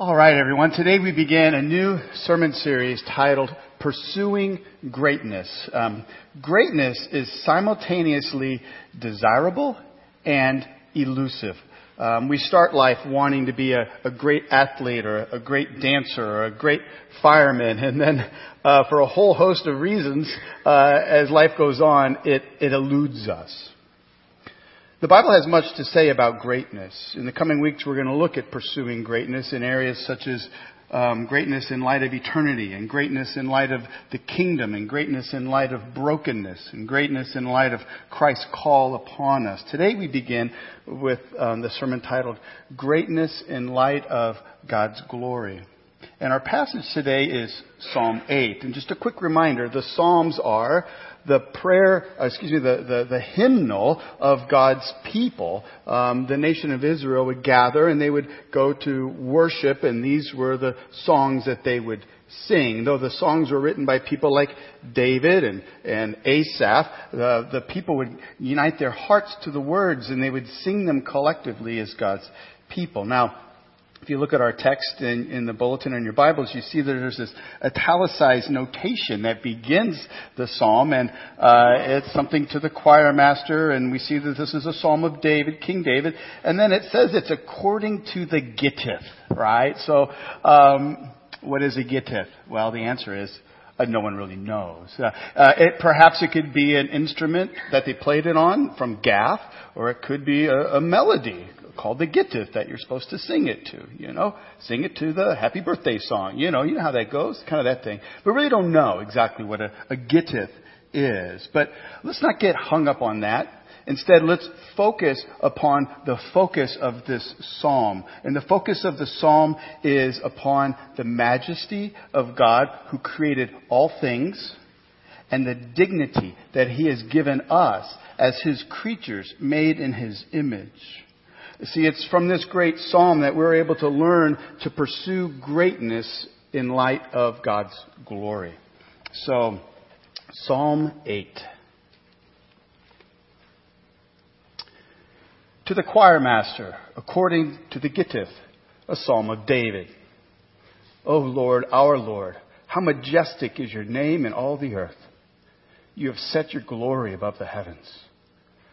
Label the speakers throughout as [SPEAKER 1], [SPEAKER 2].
[SPEAKER 1] All right, everyone. Today we begin a new sermon series titled Pursuing Greatness. Um, greatness is simultaneously desirable and elusive. Um, we start life wanting to be a, a great athlete or a, great dancer or a great fireman, and then uh, for a whole host of reasons, uh, as life goes on, it, it eludes us. The Bible has much to say about greatness. In the coming weeks, we're going to look at pursuing greatness in areas such as um, greatness in light of eternity, and greatness in light of the kingdom, and greatness in light of brokenness, and greatness in light of Christ's call upon us. Today we begin with um, the sermon titled Greatness in Light of God's Glory. And our passage today is Psalm 8. And just a quick reminder, the Psalms are the prayer, uh, excuse me, the, the, the, hymnal of God's people. Um, the nation of Israel would gather and they would go to worship, and these were the songs that they would sing. Though the songs were written by people like David and, and Asaph, the, the people would unite their hearts to the words and they would sing them collectively as God's people. Now, if you look at our text in, in, the bulletin in your Bibles, you see that there's this italicized notation that begins the psalm, and uh, it's something to the choir master, and we see that this is a psalm of David, King David, and then it says it's according to the Gittith, right? So, um, what is a Gittith? Well, the answer is uh, no one really knows. Uh, uh, it, perhaps it could be an instrument that they played it on from Gath, or it could be a, a melody called the Gittith that you're supposed to sing it to, you know, sing it to the happy birthday song, you know, you know how that goes, kind of that thing. But really don't know exactly what a, a Gittith is. But let's not get hung up on that. Instead, let's focus upon the focus of this psalm. And the focus of the psalm is upon the majesty of God who created all things and the dignity that he has given us as his creatures made in his image. See, it's from this great psalm that we're able to learn to pursue greatness in light of God's glory. So, Psalm 8. To the choir master, according to the Gittith, a psalm of David. O Lord, our Lord, how majestic is your name in all the earth. You have set your glory above the heavens.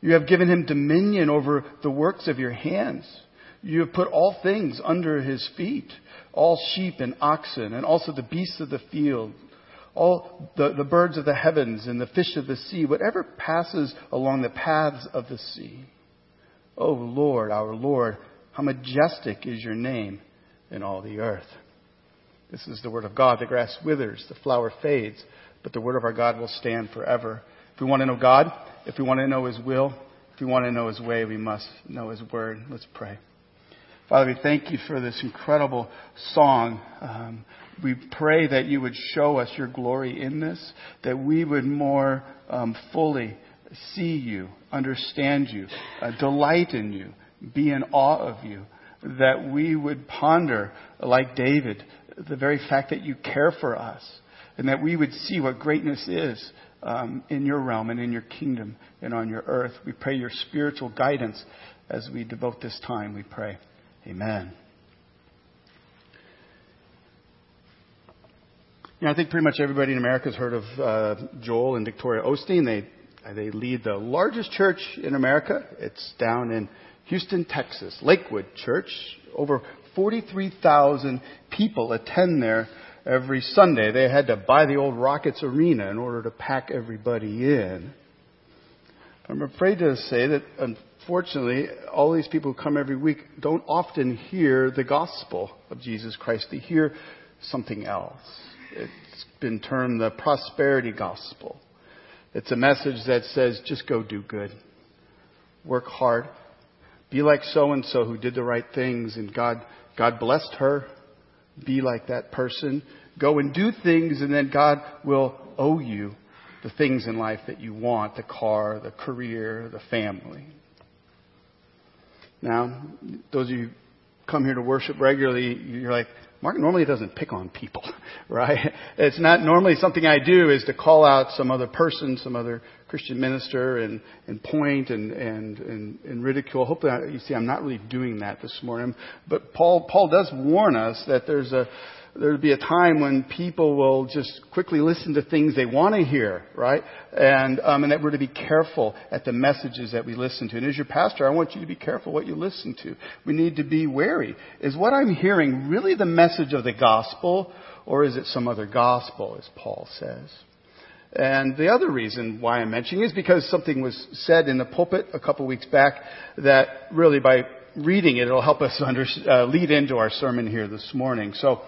[SPEAKER 1] You have given him dominion over the works of your hands. You have put all things under his feet, all sheep and oxen, and also the beasts of the field, all the, the birds of the heavens and the fish of the sea, whatever passes along the paths of the sea. O oh Lord, our Lord, how majestic is your name in all the earth. This is the word of God. The grass withers, the flower fades, but the word of our God will stand forever. If we want to know God, if we want to know His will, if we want to know His way, we must know His word. Let's pray. Father, we thank you for this incredible song. Um, we pray that you would show us your glory in this, that we would more um, fully see you, understand you, uh, delight in you, be in awe of you, that we would ponder, like David, the very fact that you care for us, and that we would see what greatness is um, in your realm and in your kingdom and on your earth. We pray your spiritual guidance as we devote this time. We pray. Amen. You know, I think pretty much everybody in America has heard of uh, Joel and Victoria Osteen. They they lead the largest church in America. It's down in Houston, Texas, Lakewood Church. Over 43,000 people attend there every Sunday. They had to buy the old Rockets Arena in order to pack everybody in. I'm afraid to say that unfortunately, all these people who come every week don't often hear the gospel of Jesus Christ. They hear something else. It's been termed the prosperity gospel. It's a message that says just go do good, work hard, be like so and so who did the right things, and God, God blessed her, be like that person. Go and do things, and then God will owe you the things in life that you want the car, the career, the family. Now, those of you come here to worship regularly, you're like, Mark normally doesn't pick on people, right? It's not normally something I do is to call out some other person, some other Christian minister and, and point and, and, and, and ridicule. Hopefully I, you see I'm not really doing that this morning. But Paul, Paul does warn us that there's a, there'll be a time when people will just quickly listen to things they want to hear, right? And, um, and that we're to be careful at the messages that we listen to. And as your pastor, I want you to be careful what you listen to. We need to be wary. Is what I'm hearing really the message of the gospel, or is it some other gospel, as Paul says? And the other reason why I'm mentioning is because something was said in the pulpit a couple weeks back that really by reading it, it'll help us under, uh, lead into our sermon here this morning. So,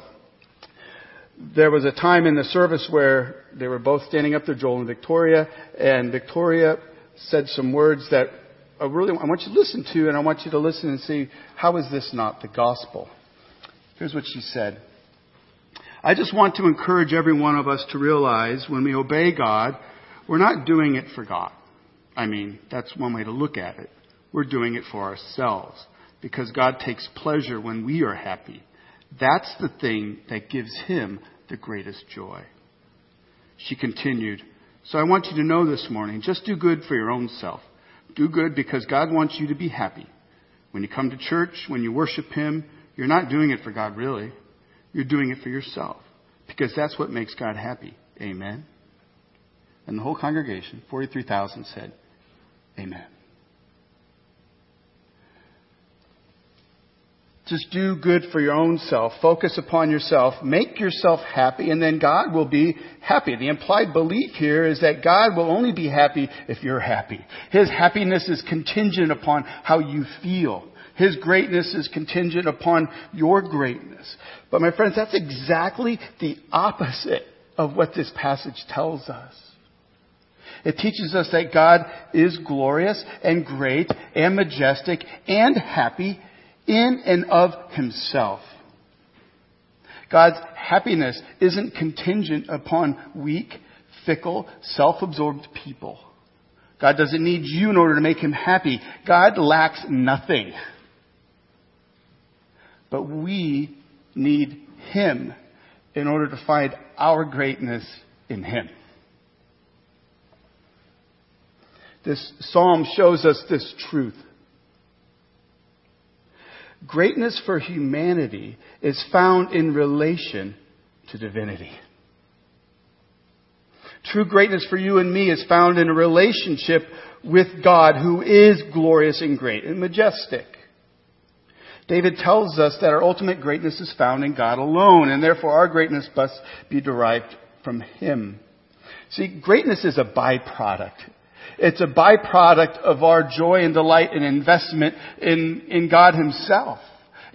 [SPEAKER 1] there was a time in the service where they were both standing up there, Joel and Victoria, and Victoria said some words that I really I want you to listen to, and I want you to listen and see how is this not the gospel. Here's what she said. I just want to encourage every one of us to realize when we obey God, we're not doing it for God. I mean, that's one way to look at it. We're doing it for ourselves because God takes pleasure when we are happy. That's the thing that gives him the greatest joy. She continued, So I want you to know this morning, just do good for your own self. Do good because God wants you to be happy. When you come to church, when you worship Him, you're not doing it for God really. You're doing it for yourself. Because that's what makes God happy. Amen. And the whole congregation, 43,000, said, Amen. Just do good for your own self. Focus upon yourself. Make yourself happy, and then God will be happy. The implied belief here is that God will only be happy if you're happy. His happiness is contingent upon how you feel. His greatness is contingent upon your greatness. But my friends, that's exactly the opposite of what this passage tells us. It teaches us that God is glorious and great and majestic and happy in and of himself. God's happiness isn't contingent upon weak, fickle, self-absorbed people. God doesn't need you in order to make him happy. God lacks nothing. But we need him in order to find our greatness in him. This psalm shows us this truth. Greatness for humanity is found in relation to divinity. True greatness for you and me is found in a relationship with God who is glorious and great and majestic. David tells us that our ultimate greatness is found in God alone, and therefore our greatness must be derived from Him. See, greatness is a byproduct. It's a byproduct of our joy and delight and investment in, in God Himself.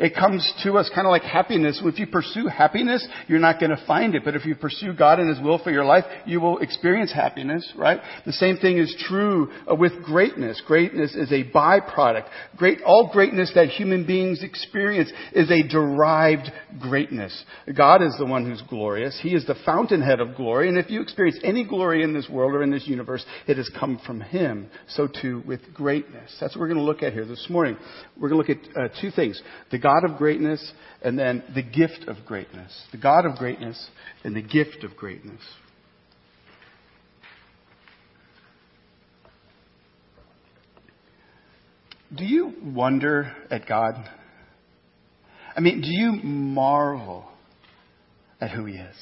[SPEAKER 1] It comes to us kind of like happiness. If you pursue happiness, you're not going to find it. But if you pursue God and His will for your life, you will experience happiness, right? The same thing is true uh, with greatness. Greatness is a byproduct. Great, all greatness that human beings experience is a derived greatness. God is the one who's glorious. He is the fountainhead of glory. And if you experience any glory in this world or in this universe, it has come from Him. So too with greatness. That's what we're going to look at here this morning. We're going to look at uh, two things. The God of greatness and then the gift of greatness. The God of greatness and the gift of greatness. Do you wonder at God? I mean, do you marvel at who He is?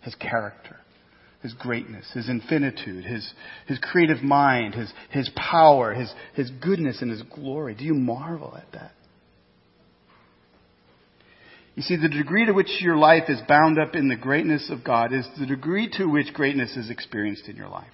[SPEAKER 1] His character, His greatness, His infinitude, His, His creative mind, His, His power, His, His goodness, and His glory. Do you marvel at that? You see, the degree to which your life is bound up in the greatness of God is the degree to which greatness is experienced in your life.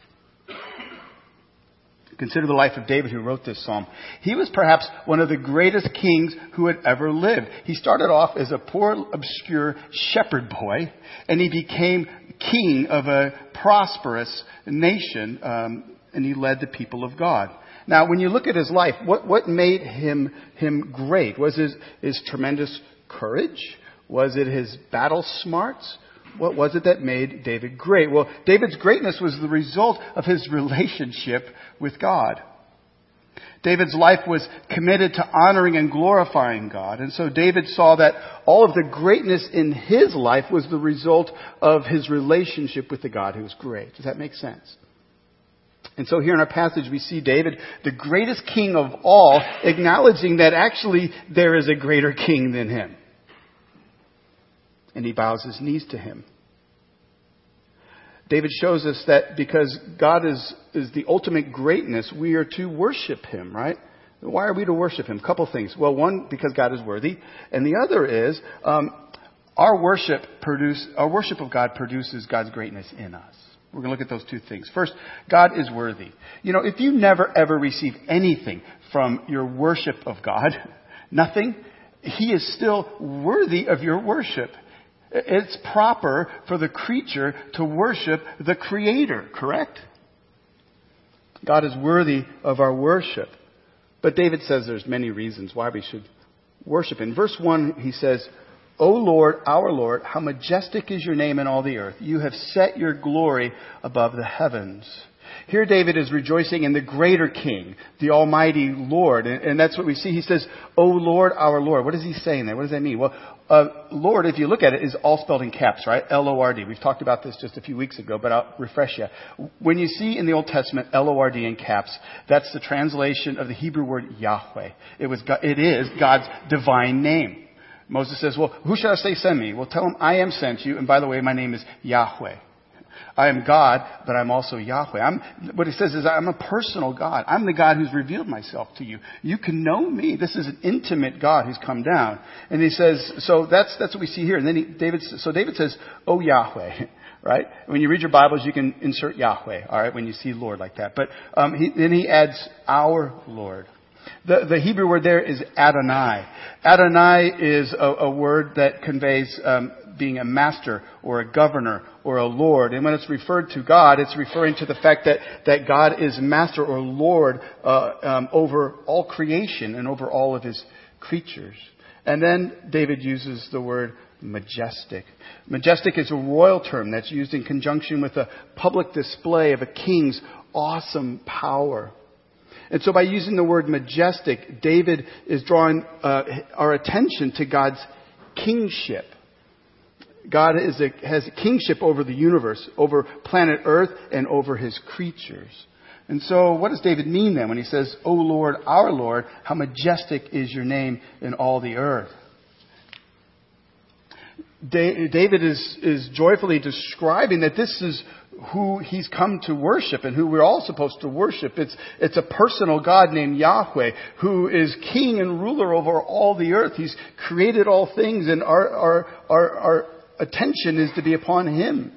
[SPEAKER 1] Consider the life of David who wrote this psalm. He was perhaps one of the greatest kings who had ever lived. He started off as a poor, obscure shepherd boy, and he became king of a prosperous nation, um, and he led the people of God. Now, when you look at his life, what, what made him, him great? Was his, his tremendous courage? Was it his battle smarts? What was it that made David great? Well, David's greatness was the result of his relationship with God. David's life was committed to honoring and glorifying God. And so David saw that all of the greatness in his life was the result of his relationship with the God who is great. Does that make sense? And so here in our passage we see David, the greatest king of all, acknowledging that actually there is a greater king than him. And he bows his knees to him. David shows us that because God is, is the ultimate greatness, we are to worship Him, right? Why are we to worship Him? A couple things. Well, one, because God is worthy. And the other is, um, our worship produce, our worship of God produces God's greatness in us. We're going to look at those two things. First, God is worthy. You know, if you never ever receive anything from your worship of God, nothing, He is still worthy of your worship. It's proper for the creature to worship the Creator, correct? God is worthy of our worship. But David says there's many reasons why we should worship. In verse 1, he says, O Lord, our Lord, how majestic is your name in all the earth. You have set your glory above the heavens. Here David is rejoicing in the greater king, the almighty Lord. And, that's what we see. He says, O Lord, our Lord. What is he saying there? What does that mean? Well, uh, Lord, if you look at it, is all spelled in caps, right? L-O-R-D. We've talked about this just a few weeks ago, but I'll refresh you. When you see in the Old Testament L-O-R-D in caps, that's the translation of the Hebrew word Yahweh. It was, it is God's divine name. Moses says, well, who shall I say send me? Well, tell him I am sent you, and by the way, my name is Yahweh. I am God, but I'm also Yahweh. I'm, what it says is I'm a personal God. I'm the God who's revealed myself to you. You can know me. This is an intimate God who's come down. And he says, so that's, that's what we see here. And then he, David, so David says, Oh Yahweh. Right? When you read your Bibles, you can insert Yahweh, alright, when you see Lord like that. But, um, he, then he adds, our Lord. The, the Hebrew word there is Adonai. Adonai is a, a word that conveys um, being a master or a governor or a lord. And when it's referred to God, it's referring to the fact that, that God is master or lord uh, um, over all creation and over all of his creatures. And then David uses the word majestic. Majestic is a royal term that's used in conjunction with a public display of a king's awesome power. And so by using the word majestic, David is drawing uh, our attention to God's kingship. God a, has kingship over the universe, over planet Earth, and over his creatures. And so, what does David mean then when he says, O Lord, our Lord, how majestic is your name in all the earth? David is, is joyfully describing that this is who he's come to worship and who we're all supposed to worship. It's, it's a personal God named Yahweh who is king and ruler over all the earth. He's created all things and our, our, our, our attention is to be upon Him.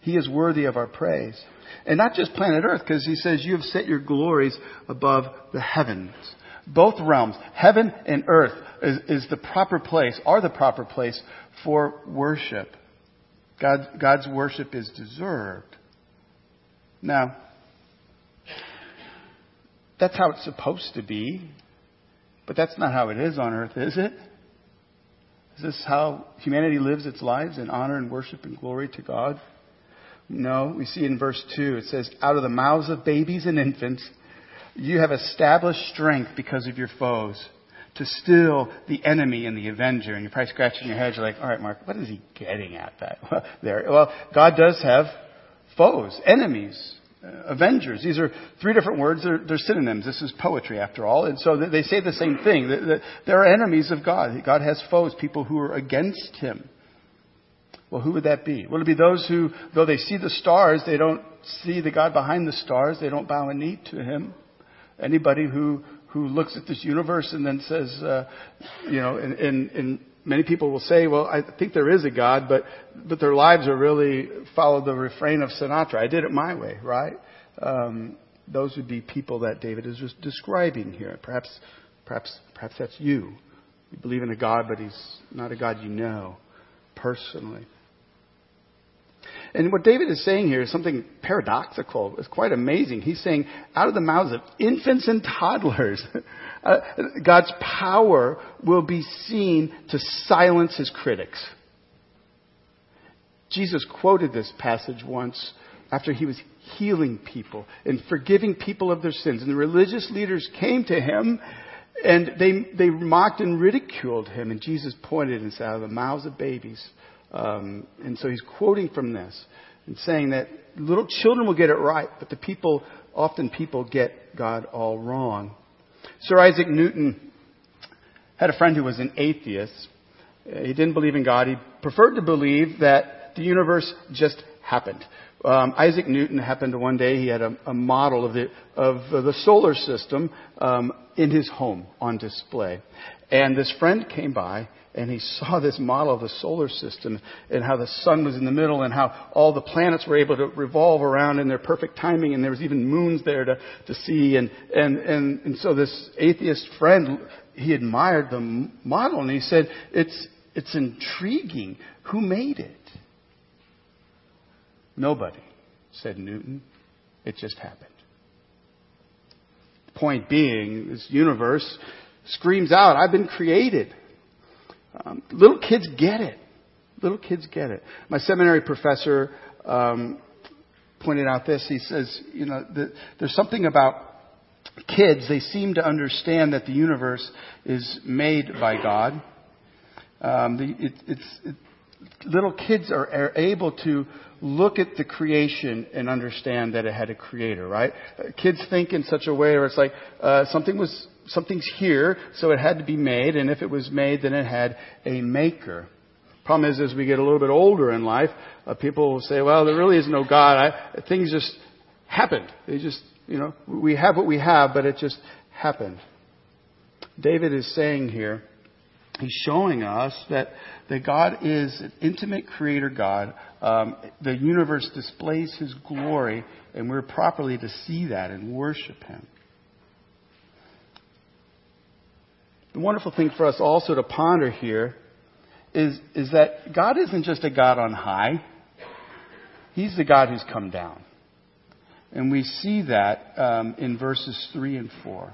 [SPEAKER 1] He is worthy of our praise. And not just planet Earth, because He says, You have set your glories above the heavens. Both realms, heaven and earth, is, is the proper place, are the proper place for worship. God, God's worship is deserved. Now, that's how it's supposed to be, but that's not how it is on earth, is it? Is this how humanity lives its lives in honor and worship and glory to God? No, we see in verse 2, it says, Out of the mouths of babies and infants, you have established strength because of your foes to still the enemy and the avenger. And you're probably scratching your head. You're like, all right, Mark, what is he getting at that there? Well, God does have foes, enemies. Uh, avengers. These are three different words. They're, they're, synonyms. This is poetry, after all. And so they say the same thing. There are enemies of God. God has foes, people who are against Him. Well, who would that be? Would it be those who, though they see the stars, they don't see the God behind the stars? They don't bow a knee to Him? Anybody who, who looks at this universe and then says, uh, you know, in, and, and many people will say, well, I think there is a God, but, but their lives are really follow the refrain of Sinatra. I did it my way, right? Um, those would be people that David is just describing here. Perhaps, perhaps, perhaps that's you. You believe in a God, but he's not a God you know personally. And what David is saying here is something paradoxical. It's quite amazing. He's saying, out of the mouths of infants and toddlers. Uh, God's power will be seen to silence his critics. Jesus quoted this passage once after he was healing people and forgiving people of their sins. And the religious leaders came to him and they, they mocked and ridiculed him. And Jesus pointed and said, out of the mouths of babies. Um, and so he's quoting from this and saying that little children will get it right, but the people, often people get God all wrong. Sir Isaac Newton had a friend who was an atheist. He didn't believe in God. He preferred to believe that the universe just happened. Um, Isaac Newton happened to one day, he had a, a model of the, of the solar system um, in his home on display. And this friend came by and he saw this model of the solar system and how the sun was in the middle and how all the planets were able to revolve around in their perfect timing and there was even moons there to, to see and, and, and, and so this atheist friend, he admired the model and he said, it's, it's intriguing. Who made it? Nobody, said Newton. It just happened. Point being, this universe screams out, I've been created. Um, little kids get it. Little kids get it. My seminary professor um, pointed out this. He says, you know, the, there's something about kids. They seem to understand that the universe is made by God. Um, the, it, it's it, little kids are, are able to look at the creation and understand that it had a creator, right? Kids think in such a way where it's like uh, something was something's here, so it had to be made, and if it was made, then it had a maker. Problem is, as we get a little bit older in life, uh, people will say, "Well, there really is no God. I, things just happened. They just, you know, we have what we have, but it just happened." David is saying here, he's showing us that that God is an intimate creator God. Um, the universe displays His glory, and we're properly to see that and worship Him. The wonderful thing for us also to ponder here is, is that God isn't just a God on high. He's the God who's come down. And we see that um, in verses 3 and 4.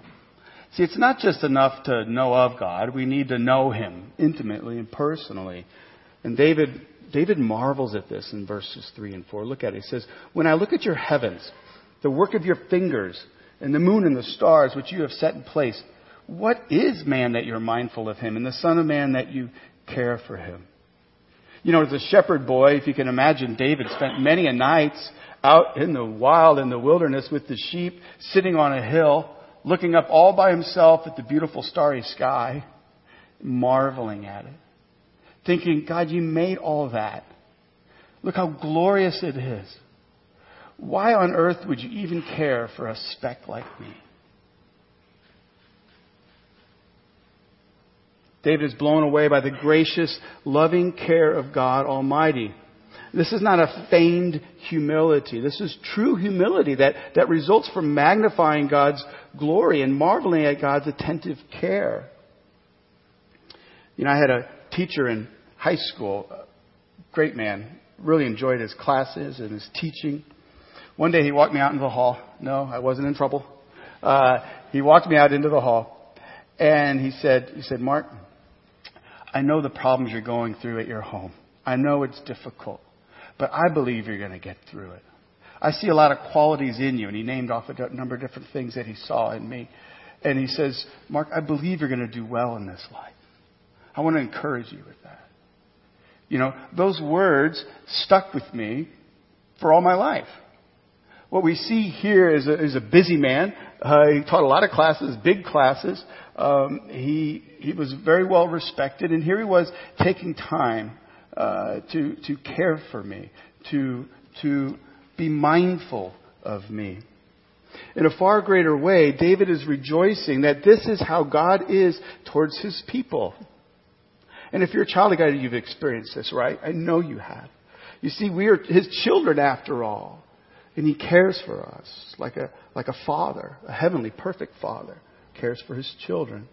[SPEAKER 1] See, it's not just enough to know of God. We need to know Him intimately and personally. And David, David marvels at this in verses 3 and 4. Look at it. He says, When I look at your heavens, the work of your fingers, and the moon and the stars which you have set in place, what is man that you're mindful of him, and the Son of Man that you care for him? You know, as a shepherd boy, if you can imagine, David spent many a nights out in the wild, in the wilderness with the sheep, sitting on a hill, looking up all by himself at the beautiful starry sky, marveling at it. Thinking, God, you made all that. Look how glorious it is. Why on earth would you even care for a speck like me? David is blown away by the gracious, loving care of God Almighty. This is not a feigned humility. This is true humility that, that results from magnifying God's glory and marveling at God's attentive care. You know, I had a teacher in high school, great man, really enjoyed his classes and his teaching. One day he walked me out into the hall. No, I wasn't in trouble. Uh, he walked me out into the hall and he said, he said, Mark, I know the problems you're going through at your home. I know it's difficult, but I believe you're going to get through it. I see a lot of qualities in you. And he named off a number of different things that he saw in me. And he says, Mark, I believe you're going to do well in this life. I want to encourage you with that. You know, those words stuck with me for all my life. What we see here is a, is a busy man. Uh, he taught a lot of classes, big classes. Um, he he was very well respected, and here he was taking time uh, to to care for me, to to be mindful of me. In a far greater way, David is rejoicing that this is how God is towards his people. And if you're a child of God, you've experienced this, right? I know you have. You see, we are his children after all. And he cares for us like a, like a father, a heavenly, perfect father cares for his children.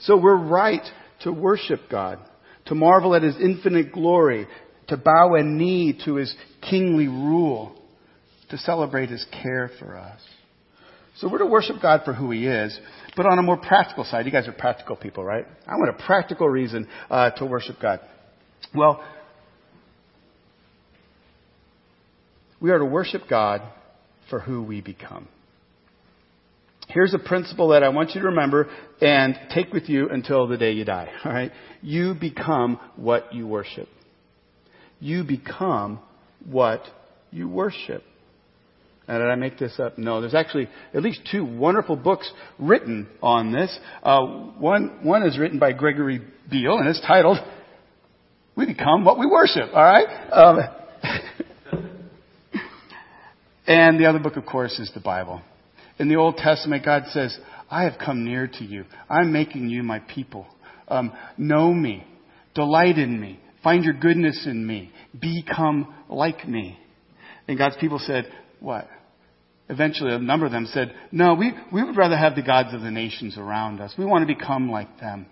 [SPEAKER 1] So we're right to worship God, to marvel at his infinite glory, to bow a knee to his kingly rule, to celebrate his care for us. So we're to worship God for who He is, but on a more practical side. You guys are practical people, right? I want a practical reason uh, to worship God. Well, we are to worship God for who we become. Here's a principle that I want you to remember and take with you until the day you die. All right? You become what you worship. You become what you worship. Now, did I make this up? No. There's actually at least two wonderful books written on this. Uh, one, one is written by Gregory Beale, and it's titled "We Become What We Worship." All right. Um, and the other book, of course, is the Bible. In the Old Testament, God says, "I have come near to you. I'm making you my people. Um, know me, delight in me, find your goodness in me, become like me." And God's people said, "What? eventually a number of them said, no, we, we would rather have the gods of the nations around us. We want to become like them.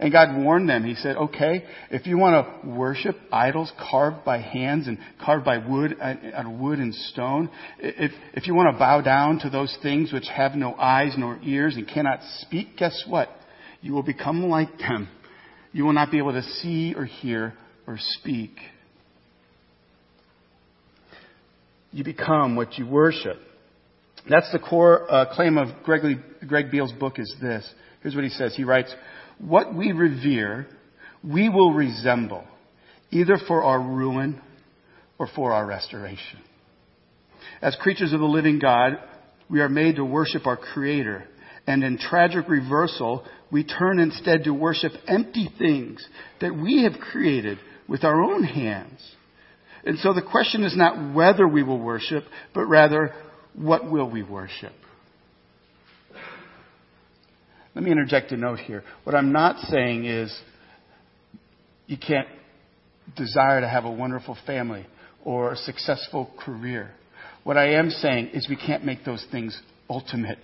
[SPEAKER 1] And God warned them. He said, okay, if you want to worship idols carved by hands and carved by wood, uh, out of wood and stone, if, if you want to bow down to those things which have no eyes nor ears and cannot speak, guess what? You will become like them. You will not be able to see or hear or speak. You become what you worship. That's the core uh, claim of Greg, Greg Beale's book is this. Here's what he says. He writes, what we revere, we will resemble, either for our ruin or for our restoration. As creatures of the living God, we are made to worship our Creator. And in tragic reversal, we turn instead to worship empty things that we have created with our own hands. And so the question is not whether we will worship, but rather what will we worship? Let me interject a note here. What I'm not saying is you can't desire to have a wonderful family or a successful career. What I am saying is we can't make those things ultimate.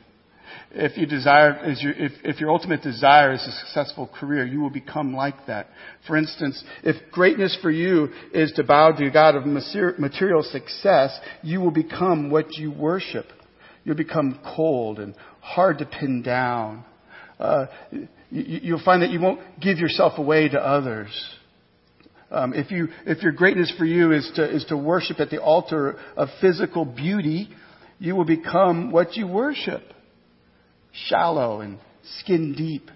[SPEAKER 1] If you desire, if, if your ultimate desire is a successful career, you will become like that. For instance, if greatness for you is to bow to a God of material success, you will become what you worship. You'll become cold and hard to pin down. Uh, you, will find that you won't give yourself away to others. Um, if you, if your greatness for you is to, is to worship at the altar of physical beauty, you will become what you worship shallow and skin deep,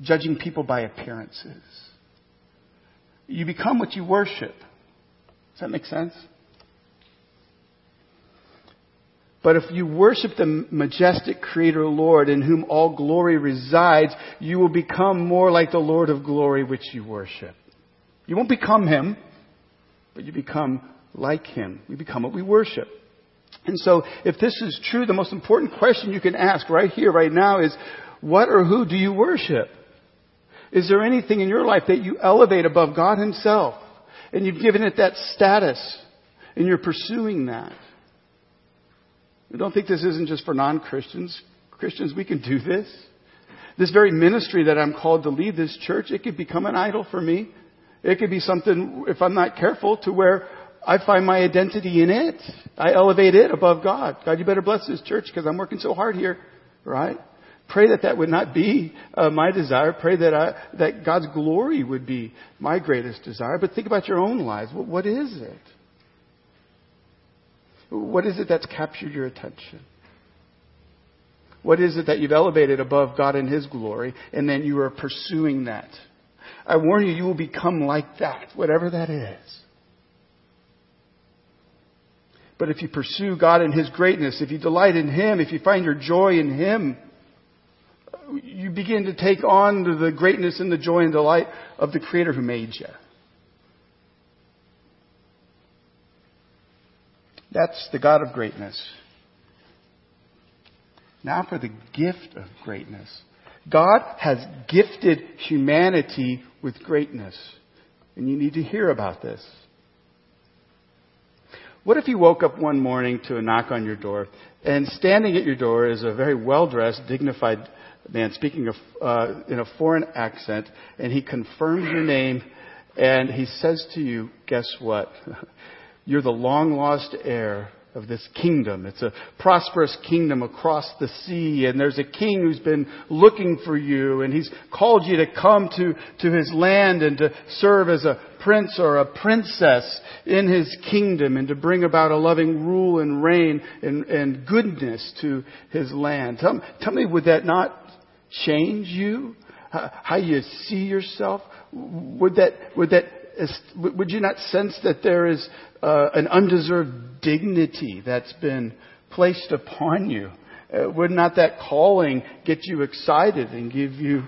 [SPEAKER 1] judging people by appearances. You become what you worship. Does that make sense? But if you worship the majestic Creator Lord in whom all glory resides, you will become more like the Lord of glory which you worship. You won't become Him, but you become like Him. We become what we worship. And so, if this is true, the most important question you can ask right here, right now is, what or who do you worship? Is there anything in your life that you elevate above God Himself? And you've given it that status, and you're pursuing that. Don't think this isn't just for non-Christians. Christians, we can do this. This very ministry that I'm called to lead this church, it could become an idol for me. It could be something, if I'm not careful, to where I find my identity in it. I elevate it above God. God, you better bless this church because I'm working so hard here, right? Pray that that would not be uh, my desire. Pray that I, that God's glory would be my greatest desire. But think about your own lives. what is it? What is it that's captured your attention? What is it that you've elevated above God and His glory, and then you are pursuing that? I warn you, you will become like that, whatever that is. But if you pursue God and His greatness, if you delight in Him, if you find your joy in Him, you begin to take on the greatness and the joy and delight of the Creator who made you. That's the God of greatness. Now for the gift of greatness. God has gifted humanity with greatness. And you need to hear about this. What if you woke up one morning to a knock on your door, and standing at your door is a very well dressed, dignified man speaking uh, in a foreign accent, and he confirms your name, and he says to you, Guess what? You're the long lost heir of this kingdom. It's a prosperous kingdom across the sea, and there's a king who's been looking for you, and he's called you to come to, to his land and to serve as a prince or a princess in his kingdom and to bring about a loving rule and reign and, and goodness to his land. Tell, tell me, would that not change you? How you see yourself? Would that, would that would you not sense that there is uh, an undeserved dignity that's been placed upon you? Uh, would not that calling get you excited and give you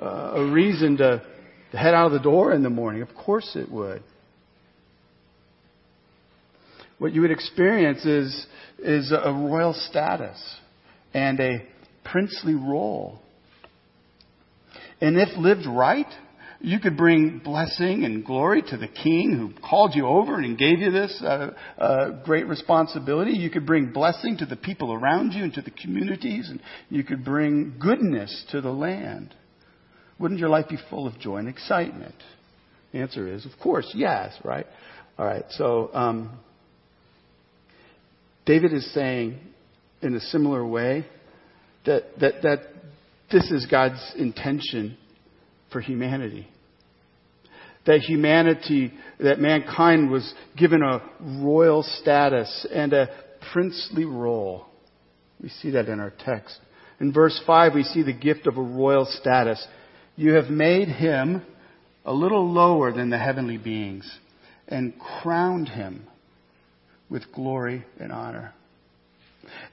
[SPEAKER 1] uh, a reason to, head out of the door in the morning? Of course it would. What you would experience is, is a royal status and a princely role. And if lived right, you could bring blessing and glory to the king who called you over and gave you this uh, uh, great responsibility. You could bring blessing to the people around you and to the communities, and you could bring goodness to the land. Wouldn't your life be full of joy and excitement? The answer is, of course, yes, right? All right, so um, David is saying in a similar way that, that, that this is God's intention for humanity. That humanity, that mankind was given a royal status and a princely role. We see that in our text. In verse 5, we see the gift of a royal status. You have made him a little lower than the heavenly beings and crowned him with glory and honor.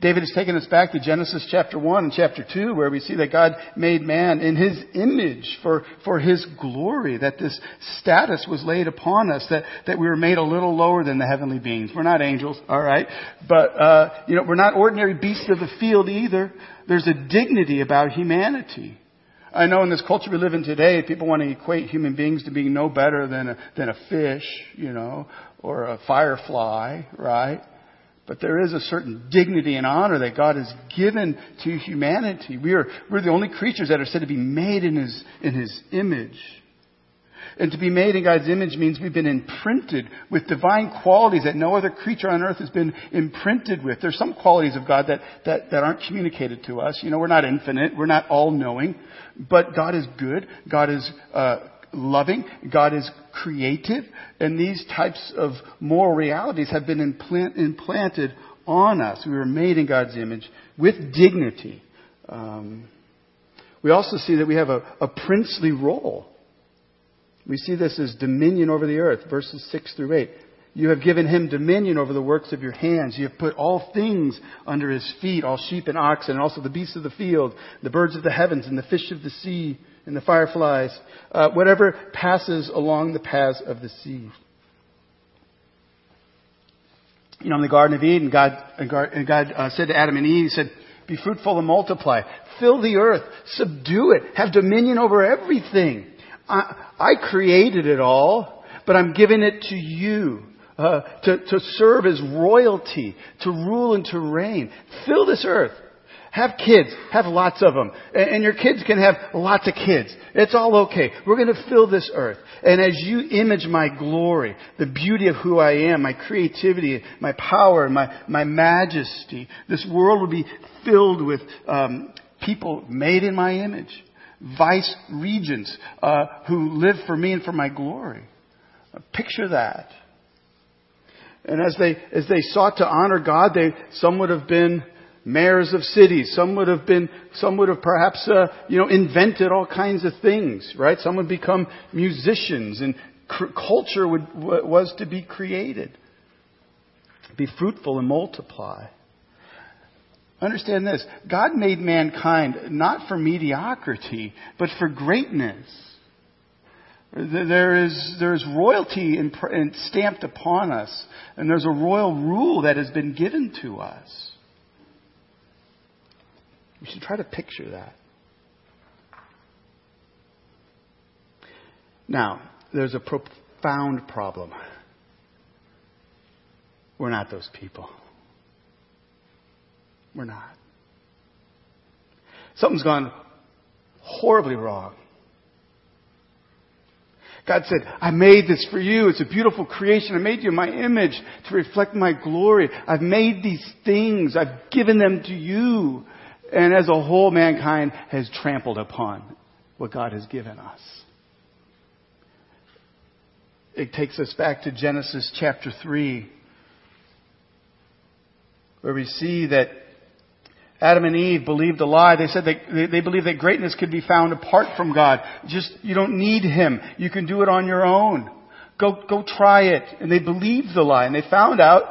[SPEAKER 1] David has taken us back to Genesis chapter 1 and chapter 2 where we see that God made man in his image for, for his glory, that this status was laid upon us, that, that we were made a little lower than the heavenly beings. We're not angels, alright? But, uh, you know, we're not ordinary beasts of the field either. There's a dignity about humanity. I know in this culture we live in today, people want to equate human beings to being no better than a, than a fish, you know, or a firefly, right? But there is a certain dignity and honor that God has given to humanity. We are, we're the only creatures that are said to be made in His, in His image. And to be made in God's image means we've been imprinted with divine qualities that no other creature on earth has been imprinted with. There's some qualities of God that, that, that aren't communicated to us. You know, we're not infinite. We're not all knowing. But God is good. God is uh, loving. God is creative. And these types of moral realities have been implant, implanted on us. We were made in God's image with dignity. Um, we also see that we have a, a princely role. We see this as dominion over the earth, verses 6 through 8. You have given him dominion over the works of your hands. You have put all things under his feet, all sheep and oxen, and also the beasts of the field, the birds of the heavens, and the fish of the sea, and the fireflies, uh, whatever passes along the paths of the sea. You know, in the Garden of Eden, God, God uh, said to Adam and Eve, He said, be fruitful and multiply. Fill the earth. Subdue it. Have dominion over everything. I, I created it all, but I'm giving it to you. Uh, to, to serve as royalty, to rule and to reign. Fill this earth. Have kids. Have lots of them. And your kids can have lots of kids. It's all okay. We're going to fill this earth. And as you image my glory, the beauty of who I am, my creativity, my power, my, my majesty, this world will be filled with um, people made in my image. Vice regents uh, who live for me and for my glory. Picture that. And as they, as they sought to honor God, they, some would have been mayors of cities. Some would have been, some would have perhaps, uh, you know, invented all kinds of things, right? Some would become musicians and cr- culture would, w- was to be created. Be fruitful and multiply. Understand this. God made mankind not for mediocrity, but for greatness. There is, there is royalty in, in stamped upon us, and there's a royal rule that has been given to us. We should try to picture that. Now, there's a profound problem. We're not those people. We're not. Something's gone horribly wrong. God said, I made this for you. It's a beautiful creation. I made you in my image to reflect my glory. I've made these things. I've given them to you. And as a whole, mankind has trampled upon what God has given us. It takes us back to Genesis chapter 3, where we see that Adam and Eve believed a lie. They said they, they believed that greatness could be found apart from God. Just, you don't need Him. You can do it on your own. Go, go try it. And they believed the lie and they found out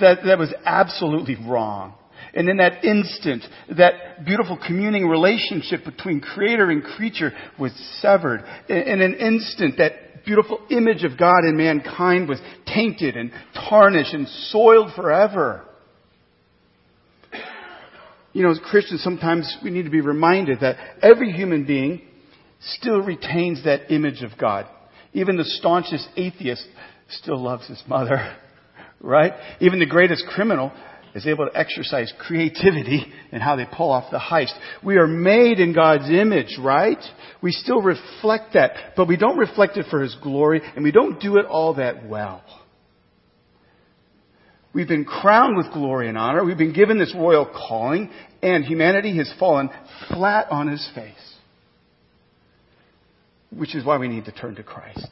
[SPEAKER 1] that that was absolutely wrong. And in that instant, that beautiful communing relationship between creator and creature was severed. In an instant, that beautiful image of God in mankind was tainted and tarnished and soiled forever. You know, as Christians, sometimes we need to be reminded that every human being still retains that image of God. Even the staunchest atheist still loves his mother, right? Even the greatest criminal is able to exercise creativity in how they pull off the heist. We are made in God's image, right? We still reflect that, but we don't reflect it for His glory, and we don't do it all that well. We've been crowned with glory and honor. We've been given this royal calling, and humanity has fallen flat on his face. Which is why we need to turn to Christ.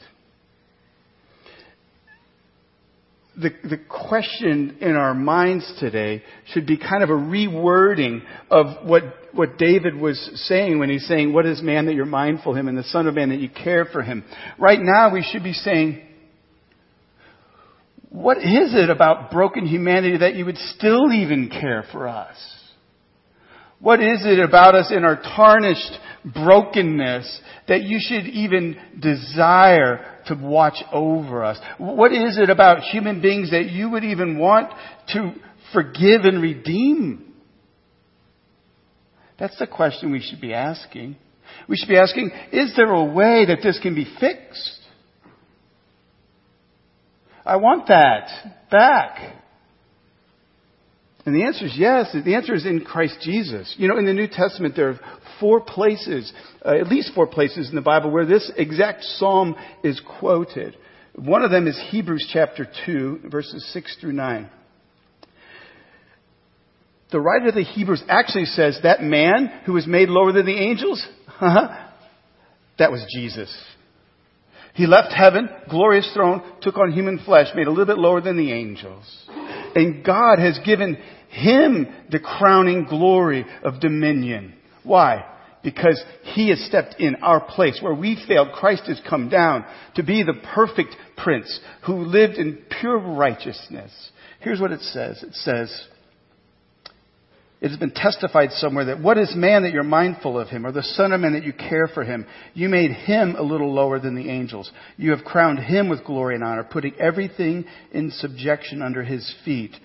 [SPEAKER 1] The, the question in our minds today should be kind of a rewording of what, what David was saying when he's saying, What is man that you're mindful of him, and the Son of Man that you care for him? Right now, we should be saying, what is it about broken humanity that you would still even care for us? What is it about us in our tarnished brokenness that you should even desire to watch over us? What is it about human beings that you would even want to forgive and redeem? That's the question we should be asking. We should be asking, is there a way that this can be fixed? I want that back. And the answer is yes. The answer is in Christ Jesus. You know, in the New Testament, there are four places, uh, at least four places in the Bible where this exact psalm is quoted. One of them is Hebrews chapter 2, verses 6 through 9. The writer of the Hebrews actually says that man who was made lower than the angels, huh? that was Jesus. He left heaven, glorious throne, took on human flesh, made a little bit lower than the angels. And God has given him the crowning glory of dominion. Why? Because he has stepped in our place. Where we failed, Christ has come down to be the perfect prince who lived in pure righteousness. Here's what it says. It says, it has been testified somewhere that what is man that you're mindful of him, or the son of man that you care for him? You made him a little lower than the angels. You have crowned him with glory and honor, putting everything in subjection under his feet.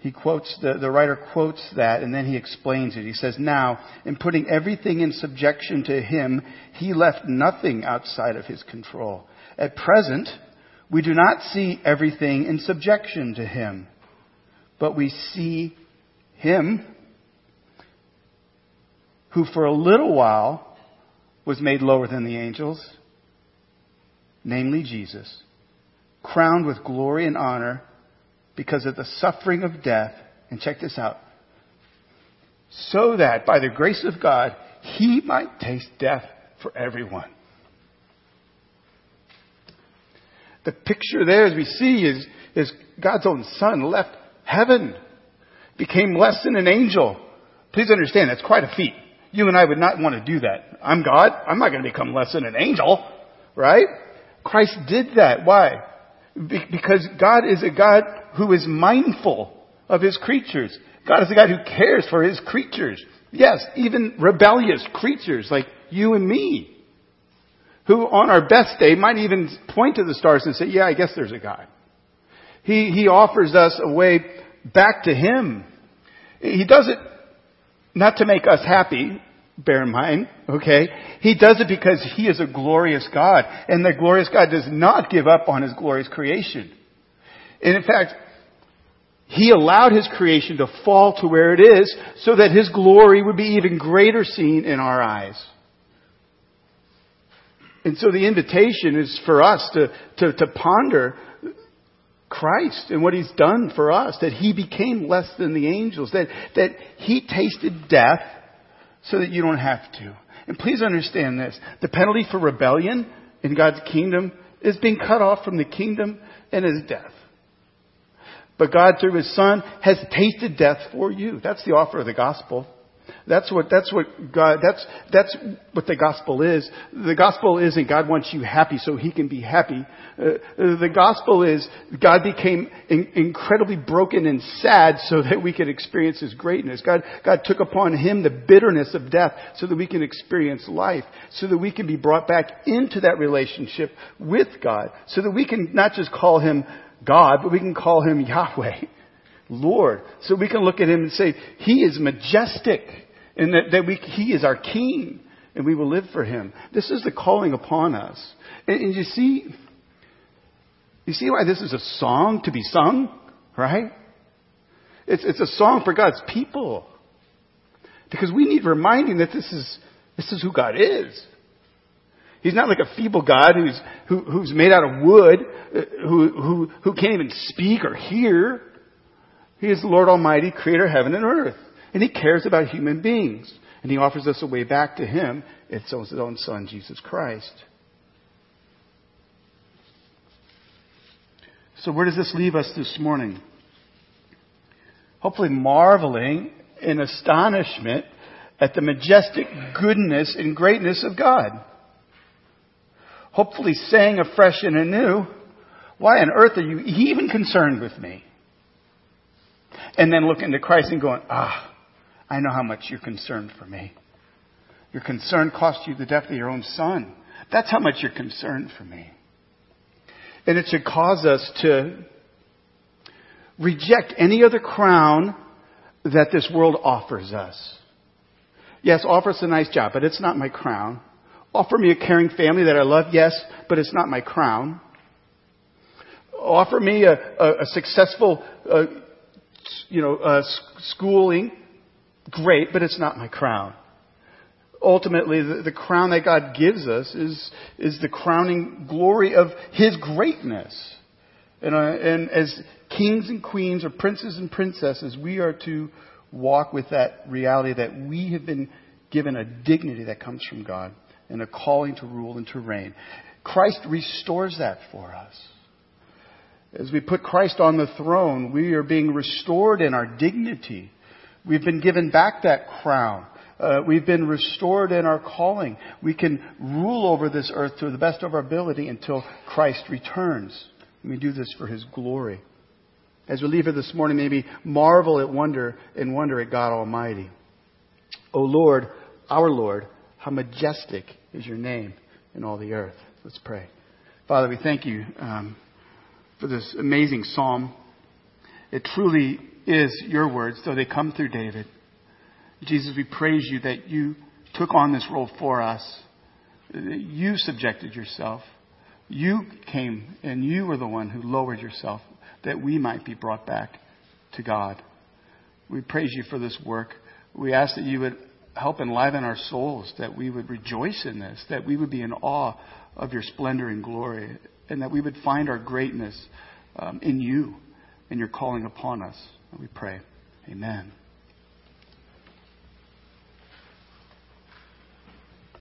[SPEAKER 1] He quotes, the, the writer quotes that and then he explains it. He says, Now, in putting everything in subjection to him, he left nothing outside of his control. At present, we do not see everything in subjection to him, but we see him who for a little while was made lower than the angels, namely Jesus, crowned with glory and honor because of the suffering of death. And check this out. So that by the grace of God, he might taste death for everyone. The picture there, as we see, is, is God's own Son left heaven became less than an angel. Please understand, that's quite a feat. You and I would not want to do that. I'm God. I'm not going to become less than an angel, right? Christ did that. Why? Be- because God is a God who is mindful of his creatures. God is a God who cares for his creatures. Yes, even rebellious creatures like you and me, who on our best day might even point to the stars and say, yeah, I guess there's a God. He, he offers us a way back to Him. He does it not to make us happy, bear in mind, okay? He does it because He is a glorious God, and the glorious God does not give up on His glorious creation. And in fact, He allowed His creation to fall to where it is so that His glory would be even greater seen in our eyes. And so the invitation is for us to, to, to ponder Christ and what He's done for us, that He became less than the angels, that, that He tasted death so that you don't have to. And please understand this. The penalty for rebellion in God's kingdom is being cut off from the kingdom and is death. But God, through His Son, has tasted death for you. That's the offer of the gospel. That's what, that's what God, that's, that's what the gospel is. The gospel isn't God wants you happy so he can be happy. Uh, the gospel is God became in, incredibly broken and sad so that we could experience his greatness. God, God took upon him the bitterness of death so that we can experience life, so that we can be brought back into that relationship with God, so that we can not just call him God, but we can call him Yahweh. Lord. So we can look at him and say, He is majestic and that, that we, He is our King and we will live for Him. This is the calling upon us. And, and you see, you see why this is a song to be sung, right? It's, it's a song for God's people. Because we need reminding that this is, this is who God is. He's not like a feeble God who's, who, who's made out of wood, uh, who, who, who can't even speak or hear. He is the Lord Almighty, creator of heaven and earth. And He cares about human beings. And He offers us a way back to Him. It's His own Son, Jesus Christ. So where does this leave us this morning? Hopefully marveling in astonishment at the majestic goodness and greatness of God. Hopefully saying afresh and anew, why on earth are you even concerned with me? and then looking to Christ and going, ah, I know how much you're concerned for me. Your concern cost you the death of your own son. That's how much you're concerned for me. And it should cause us to reject any other crown that this world offers us. Yes, offer us a nice job, but it's not my crown. Offer me a caring family that I love, yes, but it's not my crown. Offer me a, a, a successful uh, you know, uh, schooling, great, but it's not my crown. Ultimately, the, the crown that God gives us is, is the crowning glory of His greatness. And, uh, and as kings and queens or princes and princesses, we are to walk with that reality that we have been given a dignity that comes from God and a calling to rule and to reign. Christ restores that for us. As we put Christ on the throne, we are being restored in our dignity. We've been given back that crown. Uh, we've been restored in our calling. We can rule over this earth to the best of our ability until Christ returns. We do this for His glory. As we leave here this morning, maybe marvel at wonder and wonder at God Almighty. O Lord, our Lord, how majestic is your name in all the earth. Let's pray. Father, we thank you. Um, for this amazing psalm. It truly is your words, though they come through David. Jesus, we praise you that you took on this role for us. You subjected yourself. You came and you were the one who lowered yourself that we might be brought back to God. We praise you for this work. We ask that you would help enliven our souls, that we would rejoice in this, that we would be in awe of your splendor and glory and that we would find our greatness um, in you and your calling upon us. We pray. Amen.